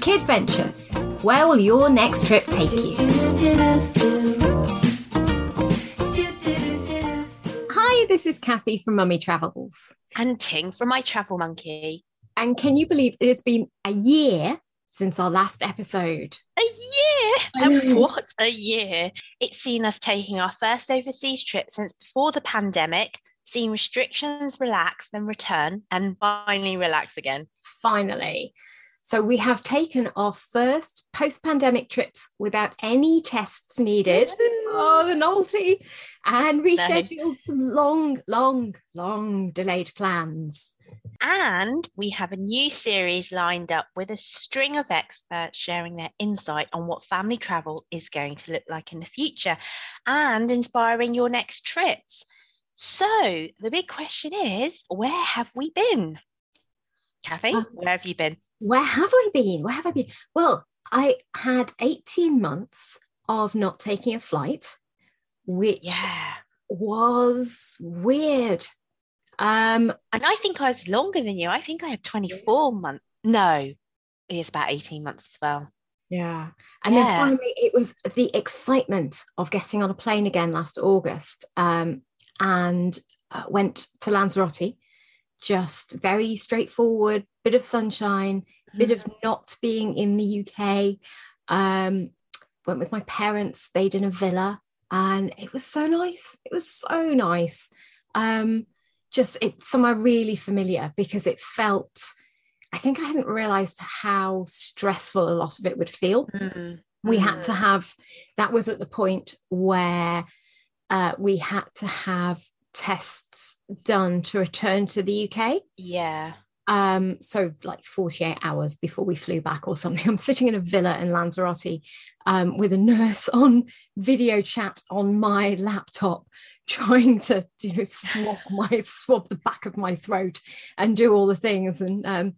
Kid Ventures. Where will your next trip take you? Hi, this is Cathy from Mummy Travels. And Ting from My Travel Monkey. And can you believe it has been a year since our last episode? A year! And what a year! It's seen us taking our first overseas trip since before the pandemic, seeing restrictions relax, then return, and finally relax again. Finally. So we have taken our first post-pandemic trips without any tests needed. Oh, the novelty! And rescheduled some long, long, long delayed plans. And we have a new series lined up with a string of experts sharing their insight on what family travel is going to look like in the future and inspiring your next trips. So the big question is, where have we been? Cathy, uh, where have you been? Where have I been? Where have I been? Well, I had 18 months of not taking a flight, which yeah. was weird. Um, and I think I was longer than you. I think I had 24 months. No, it's about 18 months as well. Yeah. And yeah. then finally, it was the excitement of getting on a plane again last August um, and uh, went to Lanzarote just very straightforward, bit of sunshine, mm-hmm. bit of mm-hmm. not being in the UK. Um, went with my parents, stayed in a villa, and it was so nice. It was so nice. Um, just it's somewhere really familiar because it felt. I think I hadn't realized how stressful a lot of it would feel. Mm-hmm. We had to mm-hmm. have that was at the point where uh, we had to have tests done to return to the UK. Yeah. Um, so like 48 hours before we flew back or something. I'm sitting in a villa in Lanzarote um, with a nurse on video chat on my laptop, trying to you know swab my swab the back of my throat and do all the things. And um,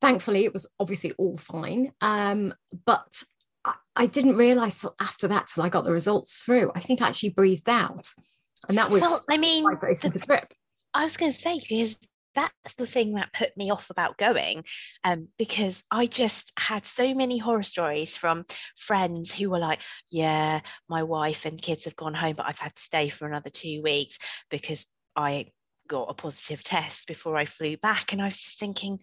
thankfully, it was obviously all fine. Um, but I, I didn't realize till after that till I got the results through. I think I actually breathed out and that was well, I mean the, the trip. I was going to say because that's the thing that put me off about going um, because I just had so many horror stories from friends who were like, Yeah, my wife and kids have gone home, but I've had to stay for another two weeks because I got a positive test before I flew back. And I was just thinking,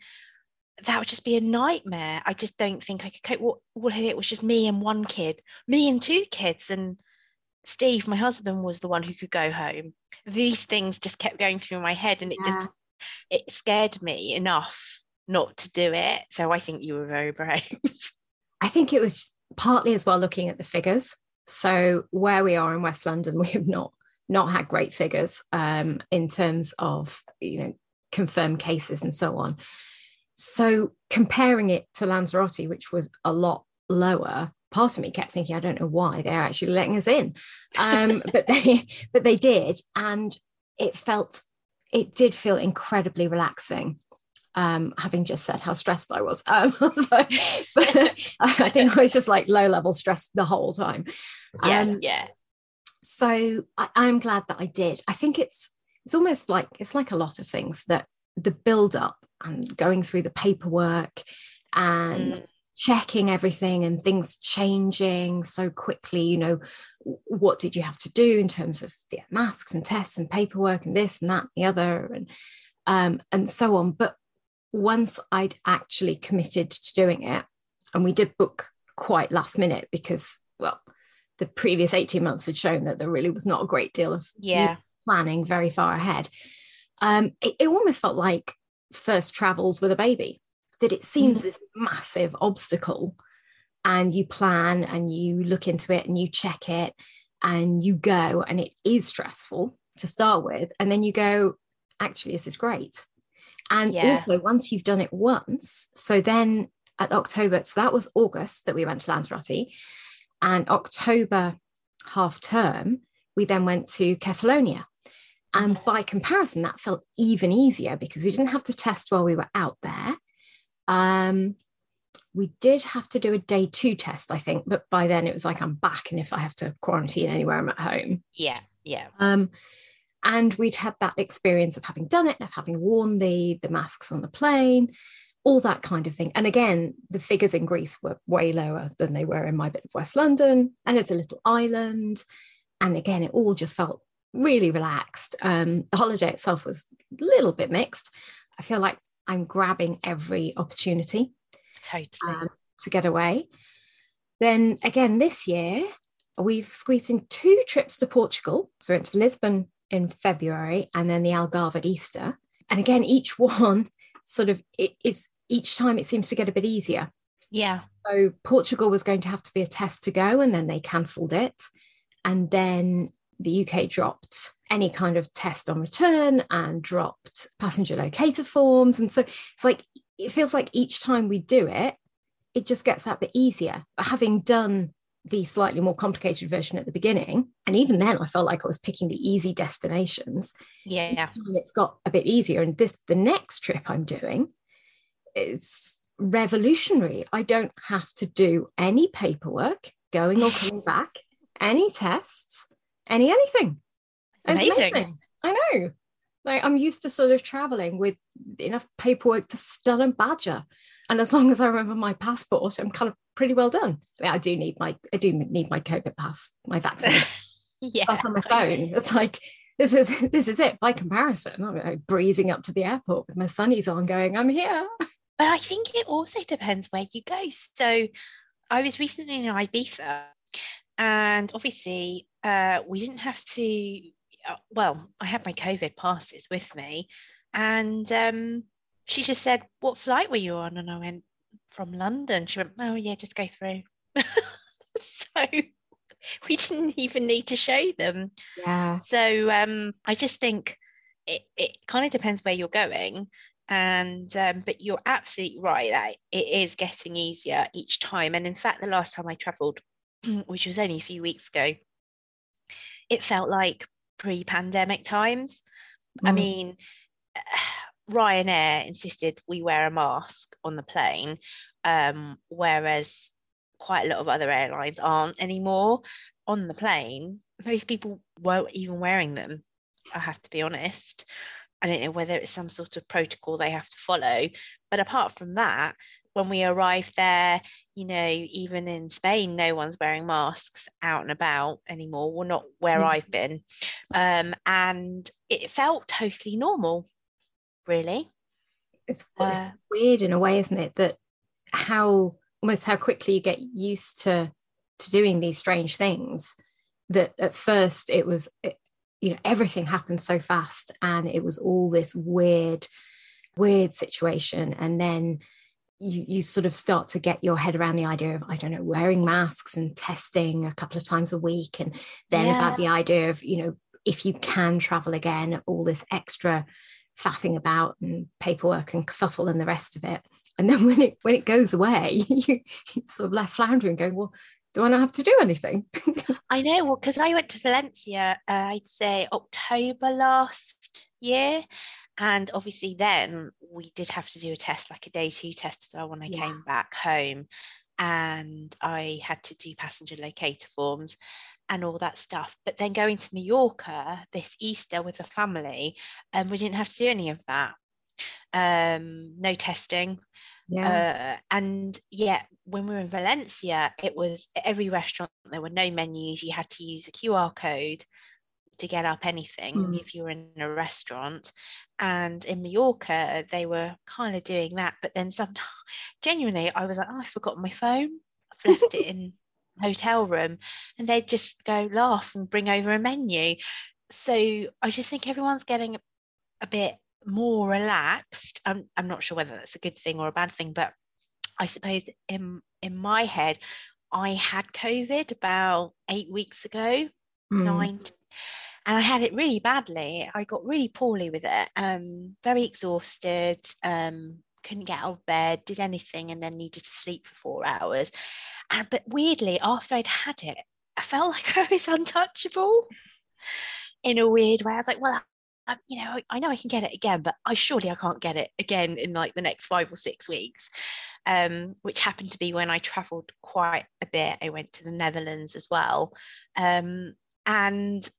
that would just be a nightmare. I just don't think I could cope. What, what it was just me and one kid, me and two kids, and Steve, my husband, was the one who could go home. These things just kept going through my head, and it yeah. just it scared me enough not to do it. So I think you were very brave. I think it was partly as well looking at the figures. So where we are in West London, we have not not had great figures um, in terms of you know confirmed cases and so on. So comparing it to Lanzarote, which was a lot lower, part of me kept thinking, I don't know why they're actually letting us in, um, but they but they did, and it felt it did feel incredibly relaxing. Um, having just said how stressed I was, um, so, but I think I was just like low level stress the whole time. Yeah, um, yeah. So I, I'm glad that I did. I think it's it's almost like it's like a lot of things that the build up and going through the paperwork and mm checking everything and things changing so quickly you know what did you have to do in terms of the masks and tests and paperwork and this and that and the other and um, and so on. But once i'd actually committed to doing it and we did book quite last minute because well the previous 18 months had shown that there really was not a great deal of yeah. planning very far ahead. Um, it, it almost felt like first travels with a baby that it seems mm. this massive obstacle and you plan and you look into it and you check it and you go and it is stressful to start with. And then you go actually this is great. And yeah. also once you've done it once so then at october so that was august that we went to lanzarote and october half term we then went to kefalonia and by comparison that felt even easier because we didn't have to test while we were out there um, we did have to do a day two test, I think, but by then it was like I'm back, and if I have to quarantine anywhere, I'm at home. Yeah, yeah. Um, and we'd had that experience of having done it, of having worn the the masks on the plane, all that kind of thing. And again, the figures in Greece were way lower than they were in my bit of West London. And it's a little island. And again, it all just felt really relaxed. Um, the holiday itself was a little bit mixed. I feel like I'm grabbing every opportunity totally. um, to get away. Then again, this year, we've squeezed in two trips to Portugal. So we went to Lisbon in February and then the Algarve at Easter. And again, each one sort of it is each time it seems to get a bit easier. Yeah. So Portugal was going to have to be a test to go, and then they cancelled it. And then the UK dropped any kind of test on return and dropped passenger locator forms. And so it's like, it feels like each time we do it, it just gets that bit easier. But having done the slightly more complicated version at the beginning, and even then I felt like I was picking the easy destinations. Yeah. It's got a bit easier. And this, the next trip I'm doing, is revolutionary. I don't have to do any paperwork going or coming back, any tests, any anything. Amazing. amazing. I know. Like I'm used to sort of traveling with enough paperwork to stun and badger. And as long as I remember my passport, I'm kind of pretty well done. I, mean, I do need my I do need my COVID pass, my vaccine yeah. pass on my phone. It's like this is this is it by comparison. I'm like breezing up to the airport with my sunnies on, going, I'm here. But I think it also depends where you go. So I was recently in Ibiza, and obviously uh, we didn't have to. Uh, well, I had my COVID passes with me, and um, she just said, "What flight were you on?" And I went, "From London." She went, "Oh yeah, just go through." so we didn't even need to show them. Yeah. So um, I just think it, it kind of depends where you're going. And um, but you're absolutely right that it is getting easier each time. And in fact, the last time I travelled, which was only a few weeks ago, it felt like pre-pandemic times. I Mm. mean, Ryanair insisted we wear a mask on the plane, um, whereas quite a lot of other airlines aren't anymore. On the plane, most people weren't even wearing them. I have to be honest. I don't know whether it's some sort of protocol they have to follow, but apart from that, when we arrived there, you know, even in Spain, no one's wearing masks out and about anymore. Well, not where Mm. I've been. Um, and it felt totally normal, really. it's, it's Uh, weird in a way, isn't it? That how almost how quickly you get used to to doing these strange things. That at first it was, it, you know, everything happened so fast, and it was all this weird, weird situation, and then. You, you sort of start to get your head around the idea of I don't know wearing masks and testing a couple of times a week and then about the idea of you know if you can travel again all this extra faffing about and paperwork and kerfuffle and the rest of it. And then when it when it goes away, you sort of left floundering, going, "Well, do I not have to do anything?" I know, well, because I went to Valencia, uh, I'd say October last year. And obviously, then we did have to do a test, like a day two test as well, when I Yeah. came back home. And I had to do passenger locator forms and all that stuff. But then going to Mallorca this Easter with the family, um, we didn't have to do any of that. Um, no testing, yeah, uh, and yet, when we were in Valencia, it was every restaurant, there were no menus. You had to use a QR code to get up anything Mm. if you were in a restaurant. And in Mallorca, they were kind of doing that. But then sometimes, genuinely, I was like, oh, I forgot my phone. I've left it in the hotel room. And they'd just go laugh and bring over a menu. So I just think everyone's getting a bit more relaxed. I'm, I'm not sure whether that's a good thing or a bad thing, but I suppose in in my head, I had COVID about eight weeks ago, Mm. nine, and I had it really badly. I got really poorly with it, um, very exhausted, um, couldn't get out of bed, did anything, and then needed to sleep for four hours. And but weirdly, after I'd had it, I felt like I was untouchable in a weird way. I was like, well, I, you know, I know I can get it again, but I surely I can't get it again in like the next five or six weeks. Um, which happened to be when I travelled quite a bit. I went to the Netherlands as well. Um, and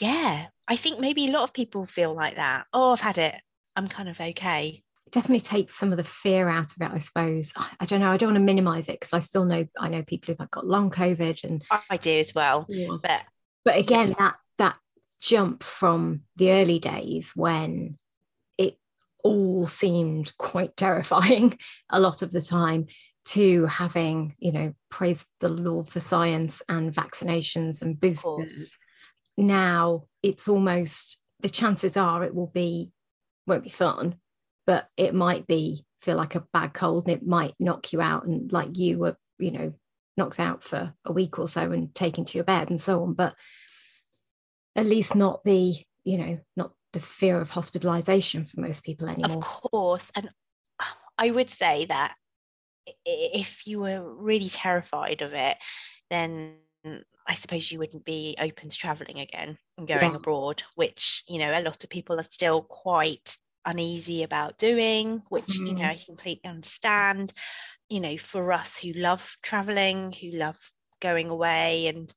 yeah, I think maybe a lot of people feel like that. Oh, I've had it. I'm kind of okay. definitely takes some of the fear out of it i suppose i don't know i don't want to minimize it because i still know i know people who've got long covid and i do as well yeah. but but again yeah. that that jump from the early days when it all seemed quite terrifying a lot of the time to having you know praise the lord for science and vaccinations and boosters now it's almost the chances are it will be won't be fun but it might be feel like a bad cold and it might knock you out and like you were you know knocked out for a week or so and taken to your bed and so on. But at least not the you know not the fear of hospitalization for most people anymore. of course. And i would say that if you were really terrified of it then I suppose you wouldn't be open to traveling again and going yeah. abroad, which, you know, a lot of people are still quite uneasy about doing, which, mm. you know, mm-hmm. I completely understand. You know, for us who love traveling, who love going away, and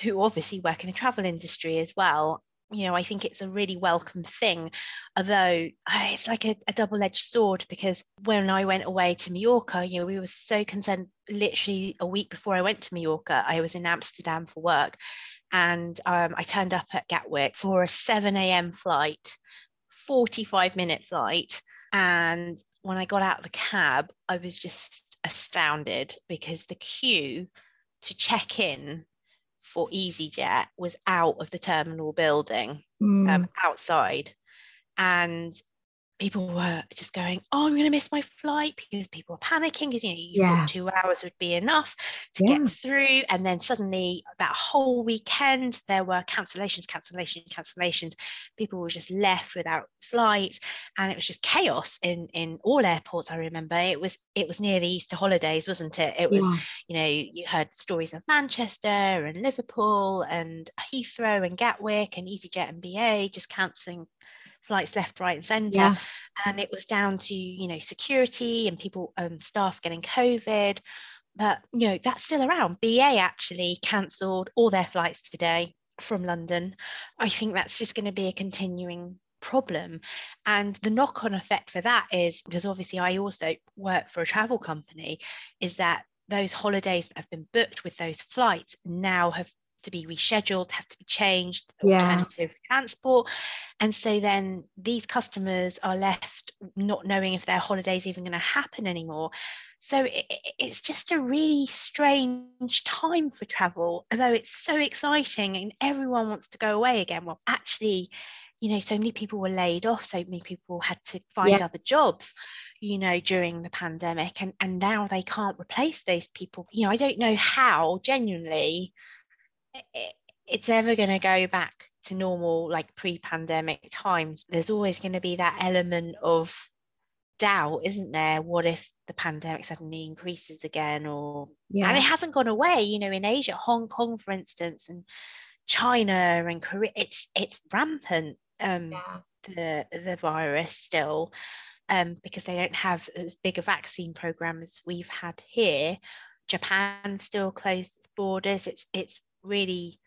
who obviously work in the travel industry as well, you know, I think it's a really welcome thing. Although uh, it's like a, a double edged sword because when I went away to Mallorca, you know, we were so concerned. Literally a week before I went to Mallorca, I was in Amsterdam for work and um, I turned up at Gatwick for a 7 a.m. flight, 45 minute flight. And when I got out of the cab, I was just astounded because the queue to check in for EasyJet was out of the terminal building, mm. um, outside. And people were just going, "Oh, I'm going to miss my flight," because people were panicking because you know you yeah. thought two hours would be enough to yeah. get through, and then suddenly that whole weekend there were cancellations, cancellations, cancellations. People were just left without flights, and it was just chaos in in all airports. I remember it was it was near the Easter holidays, wasn't it? It was yeah. you know you heard stories of Manchester and Liverpool and Heathrow and Gatwick and EasyJet and BA just cancelling flights left, right, and centre. Yeah. And it was down to, you know, security and people, um, staff getting COVID. But, you know, that's still around. BA actually cancelled all their flights today from London. I think that's just going to be a continuing problem. And the knock on effect for that is because obviously I also work for a travel company, is that those holidays that have been booked with those flights now have to be rescheduled, have to be changed, yeah. alternative transport. And so then these customers are left not knowing if their holiday is even going to happen anymore. So it, it's just a really strange time for travel, although it's so exciting and everyone wants to go away again. Well, actually, you know, so many people were laid off, so many people had to find yeah. other jobs you know during the pandemic and and now they can't replace those people you know i don't know how genuinely it's ever going to go back to normal like pre-pandemic times there's always going to be that element of doubt isn't there what if the pandemic suddenly increases again or yeah. and it hasn't gone away you know in asia hong kong for instance and china and korea it's it's rampant um yeah. the the virus still um because they don't have as big a vaccine program as we've had here japan still closed its borders it's it's really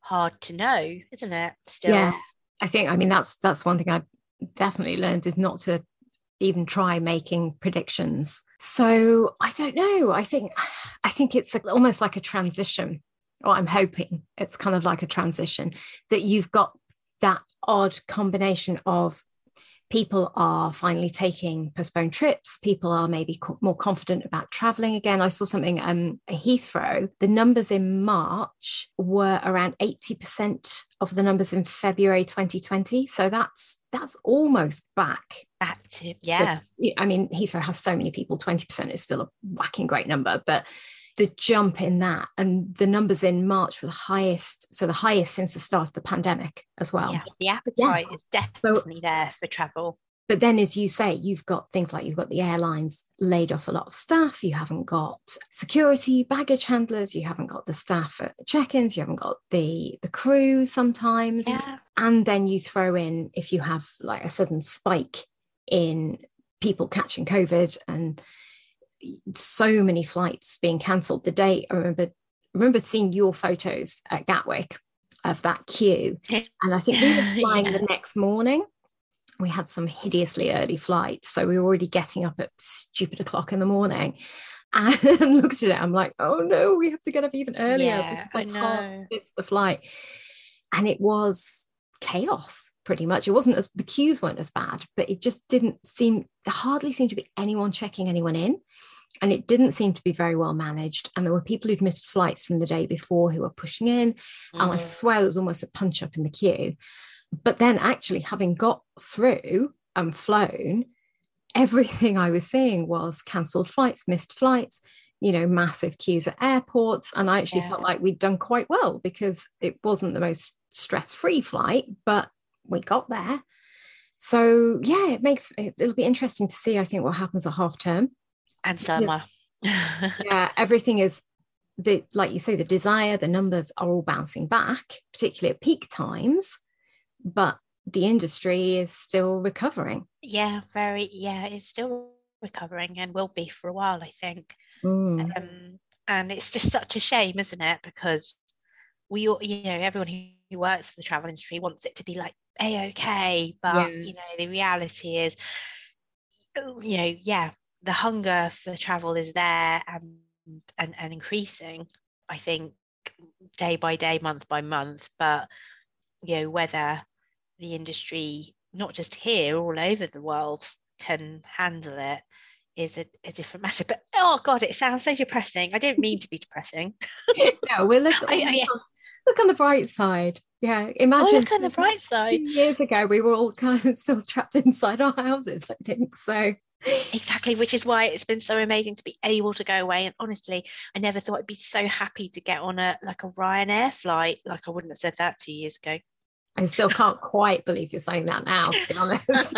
hard to know, isn't it? Still. Yeah. I think I mean that's that's one thing I've definitely learned is not to even try making predictions. So I don't know. I think I think it's almost like a transition, or I'm hoping it's kind of like a transition that you've got that odd combination of people are finally taking postponed trips. People are maybe co- more confident about traveling again. I saw something um, Heathrow. The numbers in March were around 80% of the numbers in February 2020. So that's that's almost back. Back to yeah. So, I mean, Heathrow has so many people. 20% is still a whacking great number, but the jump in that and the numbers in March were the highest, so the highest since the start of the pandemic as well. Yeah, the appetite yeah. is definitely so, there for travel. But then, as you say, you've got things like you've got the airlines laid off a lot of staff, you haven't got security, baggage handlers, you haven't got the staff at check-ins, you haven't got the the crew sometimes. Yeah. And then you throw in if you have like a sudden spike in people catching COVID and so many flights being cancelled. The day I remember remember seeing your photos at Gatwick of that queue, and I think we were flying yeah. the next morning. we had some hideously early flights. So we were already getting up at stupid o'clock in the morning. And looked at it, I'm like, oh no, we have to get up even earlier Yeah, because I, I can't know. miss the flight. And it was chaos pretty much. It wasn't as the queues weren't as bad, but it just didn't seem there hardly seemed to be anyone checking anyone in. And it didn't seem to be very well managed. And there were people who'd missed flights from the day before who were pushing in. And I Mhm. swear there was almost a punch up in the queue. But then actually having got through and flown, everything I was seeing was cancelled flights, missed flights, you know, massive queues at airports. And I actually Yeah. felt like we'd done quite well because it wasn't the most stress-free flight, but we got there. So yeah, it makes it, it'll be interesting to see, I think, what happens at half term and summer. yeah everything is the like you say the desire the numbers are all bouncing back particularly at peak times but the industry is still recovering yeah, very. Yeah, it's still recovering and will be for a while, I think. Mm. Um, and it's just such a shame, isn't it? Because we, all, you know, everyone who, works for the travel industry wants it to be like a okay, but Yeah. you know, the reality is, you know, yeah, the hunger for travel is there and and and increasing. I think day by day, month by month, but you know whether the industry, not just here, all over the world, can handle it is a, a different matter. But oh god, it sounds so depressing. I didn't mean to be depressing. no we're look, I- I- yeah. look on the bright side yeah Oh, imagine look on the bright side. years ago we were all kind of still trapped inside our houses i think so Exactly, which is why it's been so amazing to be able to go away. And honestly, I never thought I'd be so happy to get on a like a Ryanair flight. Like I wouldn't have said that two years ago. i still can't quite believe you're saying that now to be honest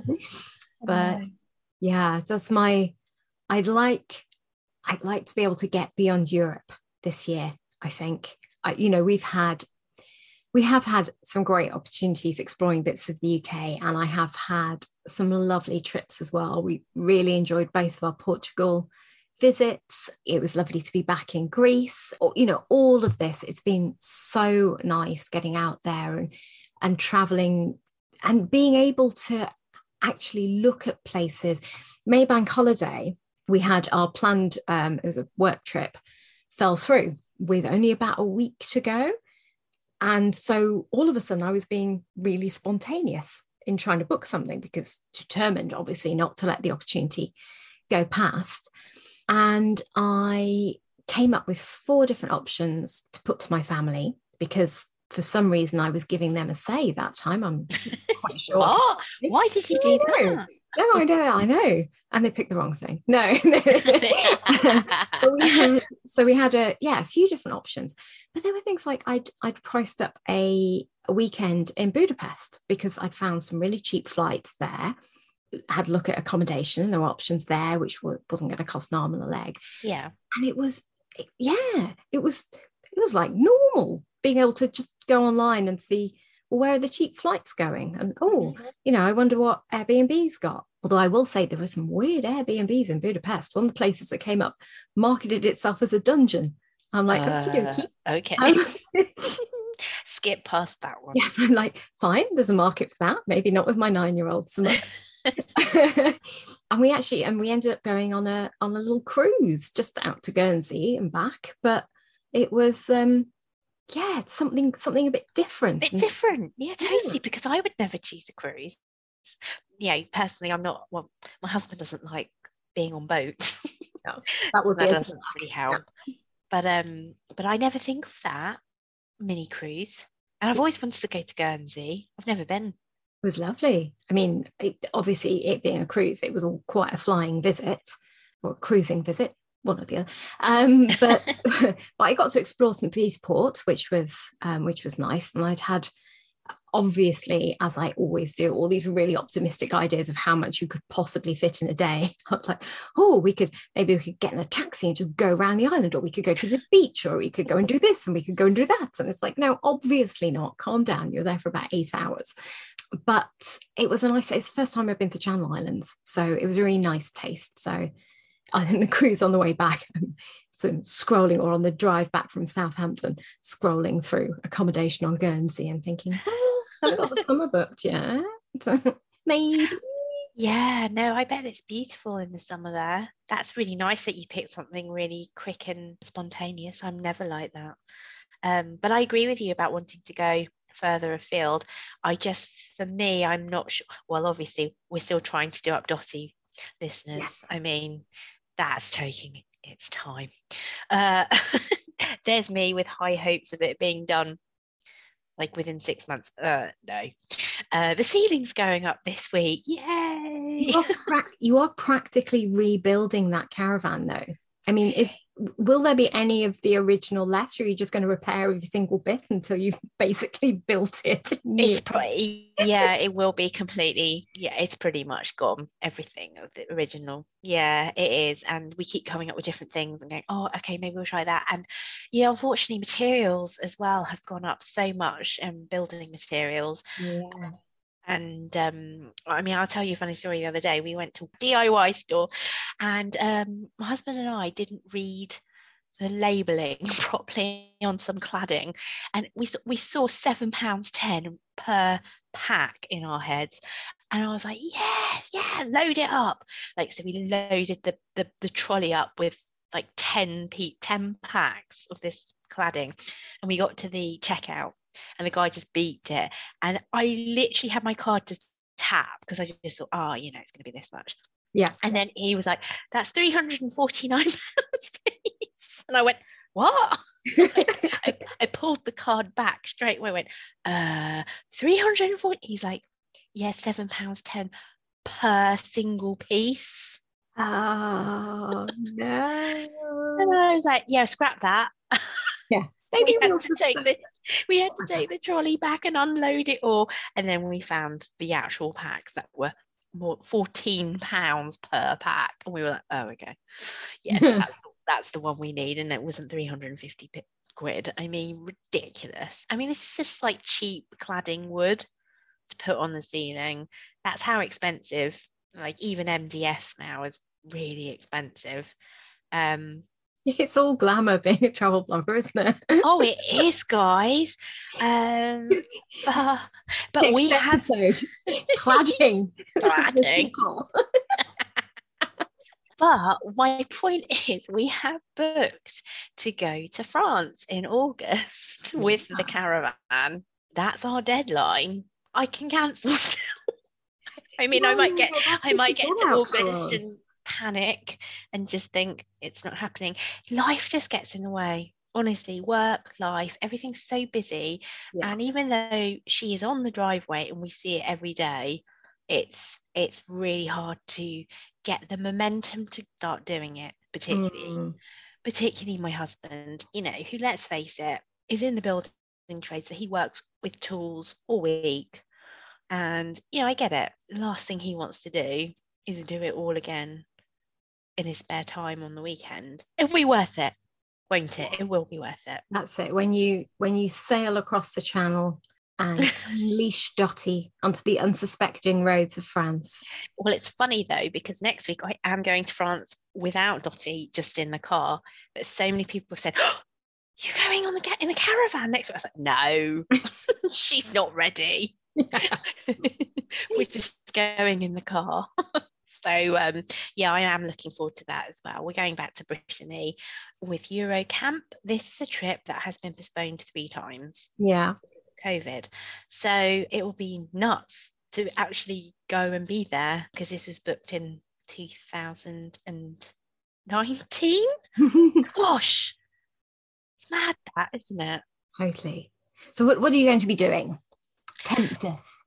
but yeah that's my i'd like i'd like to be able to get beyond europe this year i think I, you know we've had we have had some great opportunities exploring bits of the uk and i have had some lovely trips as well we really enjoyed both of our portugal visits it was lovely to be back in greece you know all of this it's been so nice getting out there and and traveling and being able to actually look at places. Maybank holiday, we had our planned, um, it was a work trip, fell through with only about a week to go. And so all of a sudden I was being really spontaneous in trying to book something because determined, obviously, not to let the opportunity go past. And I came up with four different options to put to my family because for some reason I was giving them a say that time. I'm quite sure. What? Why did you do that? No, I know, I know. And they picked the wrong thing. No. We had, so we had a yeah, a few different options. But there were things like I'd I'd priced up a, a weekend in Budapest because I'd found some really cheap flights there. Had a look at accommodation and there were options there, which wasn't going to cost an arm and a leg. yeah. And it was yeah, it was it was like normal being able to just go online and see where are the cheap flights going? And oh, you know, I wonder what Airbnb's got. Although I will say there were some weird Airbnbs in Budapest. One of the places that came up marketed itself as a dungeon. I'm like, okay, Uh, okay. Um, Skip past that one. yes, I'm like, fine, there's a market for that. Maybe not with my nine-year-old. And we actually and we ended up going on a on a little cruise just out to Guernsey and back. But it was um yeah, it's something something a bit different. A bit different. Yeah, Yeah. totally. Because I would never choose a cruise. Yeah, personally, I'm not. Well, my husband doesn't like being on boats. No, that so would be that doesn't really help. But um, but I never think of that mini cruise. And I've always wanted to go to Guernsey. I've never been. It was lovely. I mean, it, obviously, it being a cruise, it was all quite a flying visit or a cruising visit, one or the other. Um, but but I got to explore St. Peter's Port, which was um, which was nice, and I'd had obviously, as I always do, all these really optimistic ideas of how much you could possibly fit in a day. I was like, oh, we could maybe we could get in a taxi and just go around the island, or we could go to this beach, or we could go and do this, and we could go and do that. And it's like, no, obviously not. Calm down. You're there for about eight hours but it was a nice it's the first time i've been to channel islands so it was a really nice taste so i think the cruise on the way back so scrolling or on the drive back from southampton scrolling through accommodation on guernsey and thinking "Oh, haven't got the summer booked yet. Maybe. Yeah, no, I bet it's beautiful in the summer there. That's really nice that you picked something really quick and spontaneous. I'm never like that. Um, but I agree with you about wanting to go further afield. I just, for me, I'm not sure. Well, obviously, we're still trying to do up Dotty listeners. Yes. I mean, that's taking its time. Uh, there's me with high hopes of it being done like within six months. Uh, no. Uh, the ceiling's going up this week. Yay! You are, pra- you are practically rebuilding that caravan, though. I mean, is will there be any of the original left, or are you just going to repair every single bit until you've basically built it? It's pretty, yeah, it will be completely, yeah, it's pretty much gone. Everything of the original, yeah, it is, and we keep coming up with different things and going, oh, okay, maybe we'll try that. And yeah, unfortunately, materials as well have gone up so much, and um, building materials. Yeah and um, I mean, I'll tell you a funny story. The other day, we went to DIY store, and um, my husband and I didn't read the labeling properly on some cladding, and we we saw seven pounds ten per pack in our heads, and I was like, yeah, yeah, load it up. Like so, we loaded the the, the trolley up with like 10 p 10 packs of this cladding and we got to the checkout and the guy just beeped it. And I literally had my card to tap because I just thought, oh, you know, it's going to be this much. Yeah. And then he was like, that's 349 pounds, please. And I went, what? I, I, pulled the card back straight away, went, uh, 340. He's like, yeah, seven pounds 10 per single piece. Oh no. And I was like, yeah, scrap that. Yeah. Maybe we to take the we had to take the trolley back and unload it all. And then we found the actual packs that were more 14 pounds per pack. And we were like, oh, okay. Yes, yeah, so that's, that's the one we need. And it wasn't 350 quid. I mean, ridiculous. I mean, it's just like cheap cladding wood to put on the ceiling. That's how expensive. Like even MDF now is really expensive. Um, It's all glamour being a travel blogger, isn't it? oh, it is, guys. Um, uh, but Next we episode, have cladding. cladding. but my point is, we have booked to go to France in August with the caravan. That's our deadline. I can cancel still. I mean, no, I might get, I might get to August and panic and just think it's not happening. Life just gets in the way. Honestly, work, life, everything's so busy. Yeah. And even though she is on the driveway and we see it every day, it's it's really hard to get the momentum to start doing it, particularly mm. particularly my husband, you know, who let's face it, is in the building trade. So he works with tools all week. And, you know, I get it. The last thing he wants to do is do it all again in his spare time on the weekend. It'll be worth it, won't it? It will be worth it. That's it. When you when you sail across the channel and unleash Dotty onto the unsuspecting roads of France. Well, it's funny though, because next week I am going to France without Dotty, just in the car. But so many people have said, oh, You're going on the get in the caravan next week. I was like, No, she's not ready. We're just going in the car. So um, yeah, I am looking forward to that as well. We're going back to Brittany with Eurocamp. This is a trip that has been postponed three times. Yeah. COVID. So it will be nuts to actually go and be there because this was booked in 2019. Gosh, it's mad that, isn't it? Totally. So what, what are you going to be doing? Tempt us.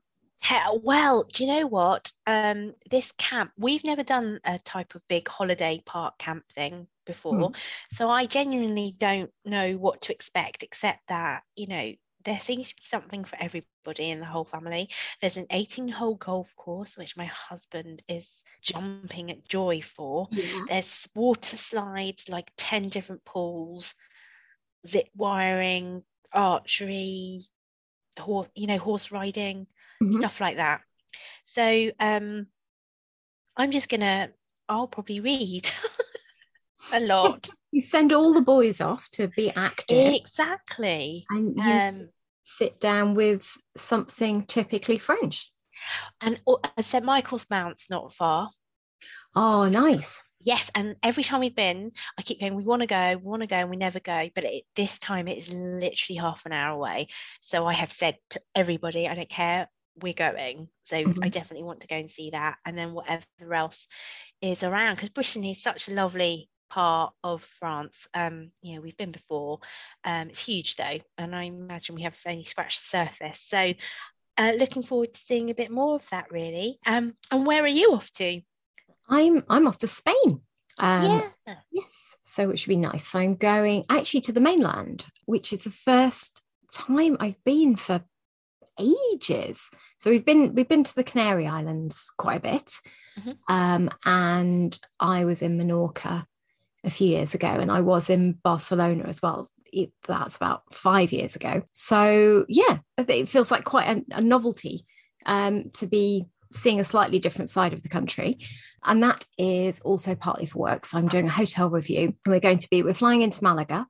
Well, do you know what? Um, this camp, we've never done a type of big holiday park camp thing before. Mm. So I genuinely don't know what to expect, except that, you know, there seems to be something for everybody in the whole family. There's an 18 hole golf course, which my husband is jumping at joy for. Yeah. There's water slides, like 10 different pools, zip wiring, archery, horse, you know, horse riding mm-hmm. stuff like that. So um, I'm just gonna, I'll probably read a lot. You send all the boys off to be active. Exactly. And you um, sit down with something typically French. And uh, St Michael's Mount's not far. Oh, nice. Yes, and every time we've been, I keep going, we want to go, we want to go, and we never go. But it, this time it is literally half an hour away. So I have said to everybody, I don't care, we're going. So mm-hmm. I definitely want to go and see that. And then whatever else is around, because Brittany is such a lovely part of France. Um, you know, we've been before. Um, it's huge though, and I imagine we have only scratched the surface. So uh, looking forward to seeing a bit more of that really. Um, and where are you off to? I'm I'm off to Spain. Um, yeah. Yes. So it should be nice. So I'm going actually to the mainland, which is the first time I've been for ages. So we've been we've been to the Canary Islands quite a bit, mm-hmm. um, and I was in Menorca a few years ago, and I was in Barcelona as well. It, that's about five years ago. So yeah, it feels like quite a, a novelty um, to be seeing a slightly different side of the country. And that is also partly for work. So I'm doing a hotel review and we're going to be, we're flying into Malaga.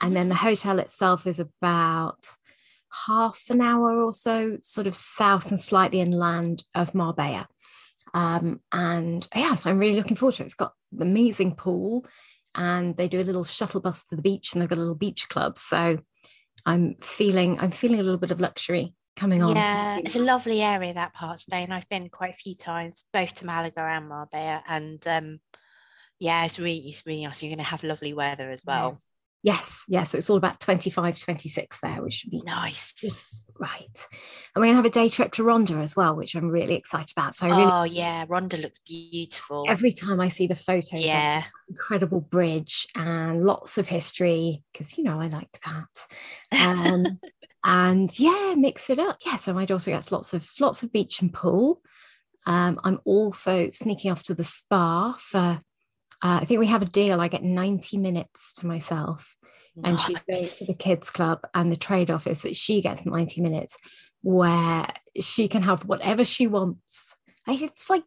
And then the hotel itself is about half an hour or so, sort of south and slightly inland of Marbella. Um, and yeah, so I'm really looking forward to it. It's got the amazing pool and they do a little shuttle bus to the beach and they've got a little beach club. So I'm feeling, I'm feeling a little bit of luxury coming on. Yeah, it's a lovely area that part of Spain. I've been quite a few times, both to Malaga and Marbella, and um, yeah, it's really it's really nice. You're going to have lovely weather as well. Yes, yes. So it's all about 25, 26 there, which should be nice. Yes, right. And we're going to have a day trip to Ronda as well, which I'm really excited about. So, really, oh, yeah, Ronda looks beautiful. Every time I see the photos, yeah, incredible bridge and lots of history, because, you know, I like that. Um, and yeah, mix it up. Yeah, so my daughter gets lots of lots of beach and pool. Um, I'm also sneaking off to the spa for uh, I think we have a deal. I get 90 minutes to myself. Nice. And she goes to the kids club, and the trade off is that she gets 90 minutes where she can have whatever she wants. It's like,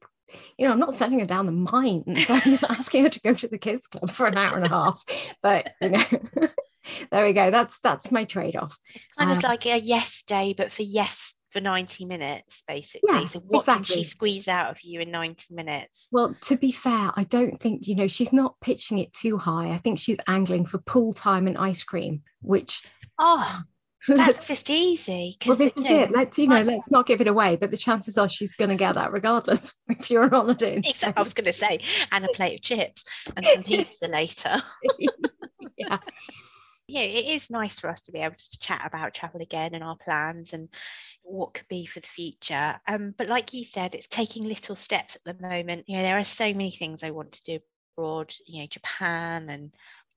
you know, I'm not sending her down the mines. I'm asking her to go to the kids club for an hour and a half. But you know, there we go. That's that's my trade off. Kind um, of like a yes day, but for yes for 90 minutes basically. Yeah, so what exactly. can she squeeze out of you in 90 minutes? Well to be fair i don't think you know she's not pitching it too high. I think she's angling for pool time and ice cream which oh that's just easy well this is know, it. Let's you know let's not give it away but the chances are she's going to get that regardless if you're on holiday i was going to say and a plate of chips and some pizza later. Yeah. Yeah, it is nice for us to be able to chat about travel again and our plans and what could be for the future. Um, but like you said, it's taking little steps at the moment. You know, there are so many things I want to do abroad. You know, Japan and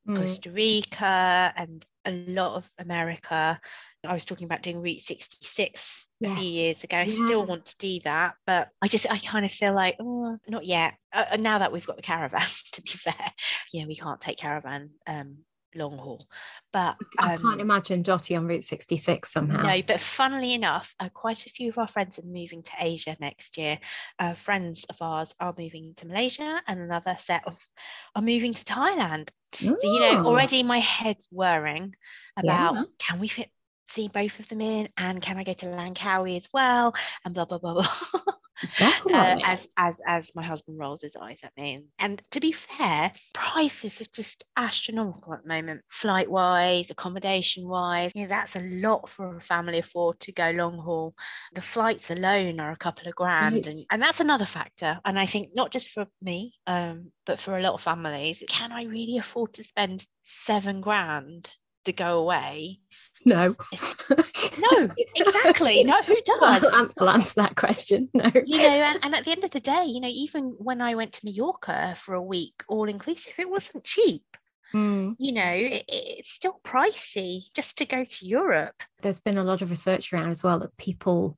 mm. Costa Rica and a lot of America. I was talking about doing Route 66 yes. a few years ago. I yeah. still want to do that, but I just I kind of feel like oh, not yet. Uh, now that we've got the caravan, to be fair, you know, we can't take caravan um, long haul. But I can't um, imagine Dotty on Route 66 somehow. No, but funnily enough, uh, quite a few of our friends are moving to Asia next year. Uh, friends of ours are moving to Malaysia, and another set of are moving to Thailand. So you know, already my head's whirring about yeah. can we fit see both of them in, and can I go to Langkawi as well, and blah blah blah blah. uh, as as as my husband rolls his eyes at me. And to be fair, prices are just astronomical at the moment, flight wise, accommodation wise. You know, that's a lot for a family afford to go long haul. The flights alone are a couple of grand, and, and that's another factor. And I think not just for me, um, but for a lot of families, can I really afford to spend seven grand to go away no. no, exactly. No, who does? I'll, I'll, answer that question. No. You know, and, and at the end of the day, you know, even when I went to Mallorca for a week, all inclusive, it wasn't cheap. Mm. You know, it, it's still pricey just to go to Europe. There's been a lot of research around as well that people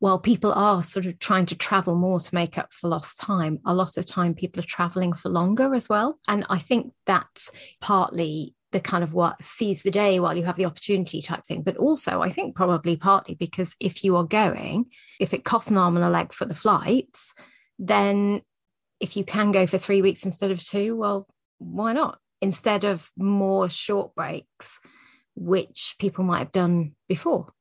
while people are sort of trying to travel more to make up for lost time, a lot of time people are traveling for longer as well. And I think that's partly the kind of what seize the day while you have the opportunity type thing. But also, I think probably partly because if you are going, if it costs an arm and a leg for the flights, then if you can go for three weeks instead of two, well, why not? Instead of more short breaks, which people might have done before.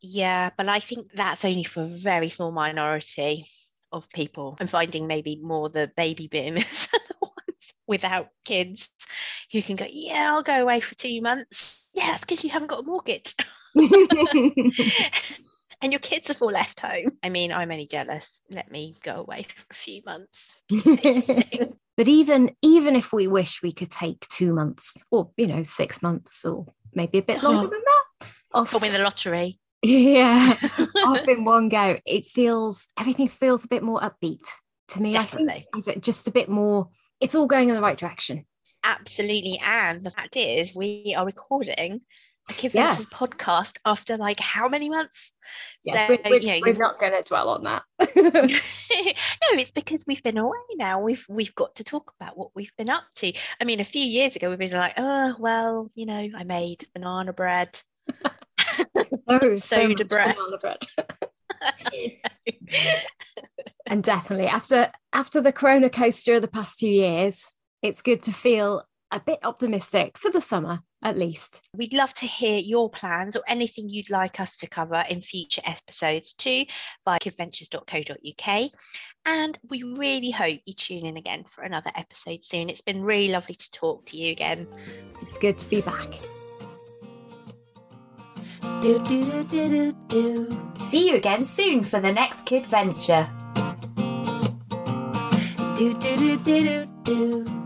Yeah, but I think that's only for a very small minority of people. I'm finding maybe more the baby boomers without kids who can go, yeah, I'll go away for two months. Yeah, it's because you haven't got a mortgage. and your kids have all left home. I mean, I'm only jealous. Let me go away for a few months. but even even if we wish we could take two months or you know six months or maybe a bit longer oh, than that off for win the lottery yeah off in one go it feels everything feels a bit more upbeat to me Definitely. i think just a bit more it's all going in the right direction absolutely and the fact is we are recording a Kid yes. podcast after like how many months? Yes, so, we're, we're, you know, we're not going to dwell on that. no, it's because we've been away now. We've we've got to talk about what we've been up to. I mean, a few years ago, we've been like, oh well, you know, I made banana bread. oh, soda so bread. Banana bread. and definitely after after the corona coaster of the past two years, it's good to feel a bit optimistic for the summer at least. We'd love to hear your plans or anything you'd like us to cover in future episodes too via kidventures.co.uk. And we really hope you tune in again for another episode soon. It's been really lovely to talk to you again. It's good to be back. Do, do, do, do, See you again soon for the next Kidventure. Do, do, do, do, do, do.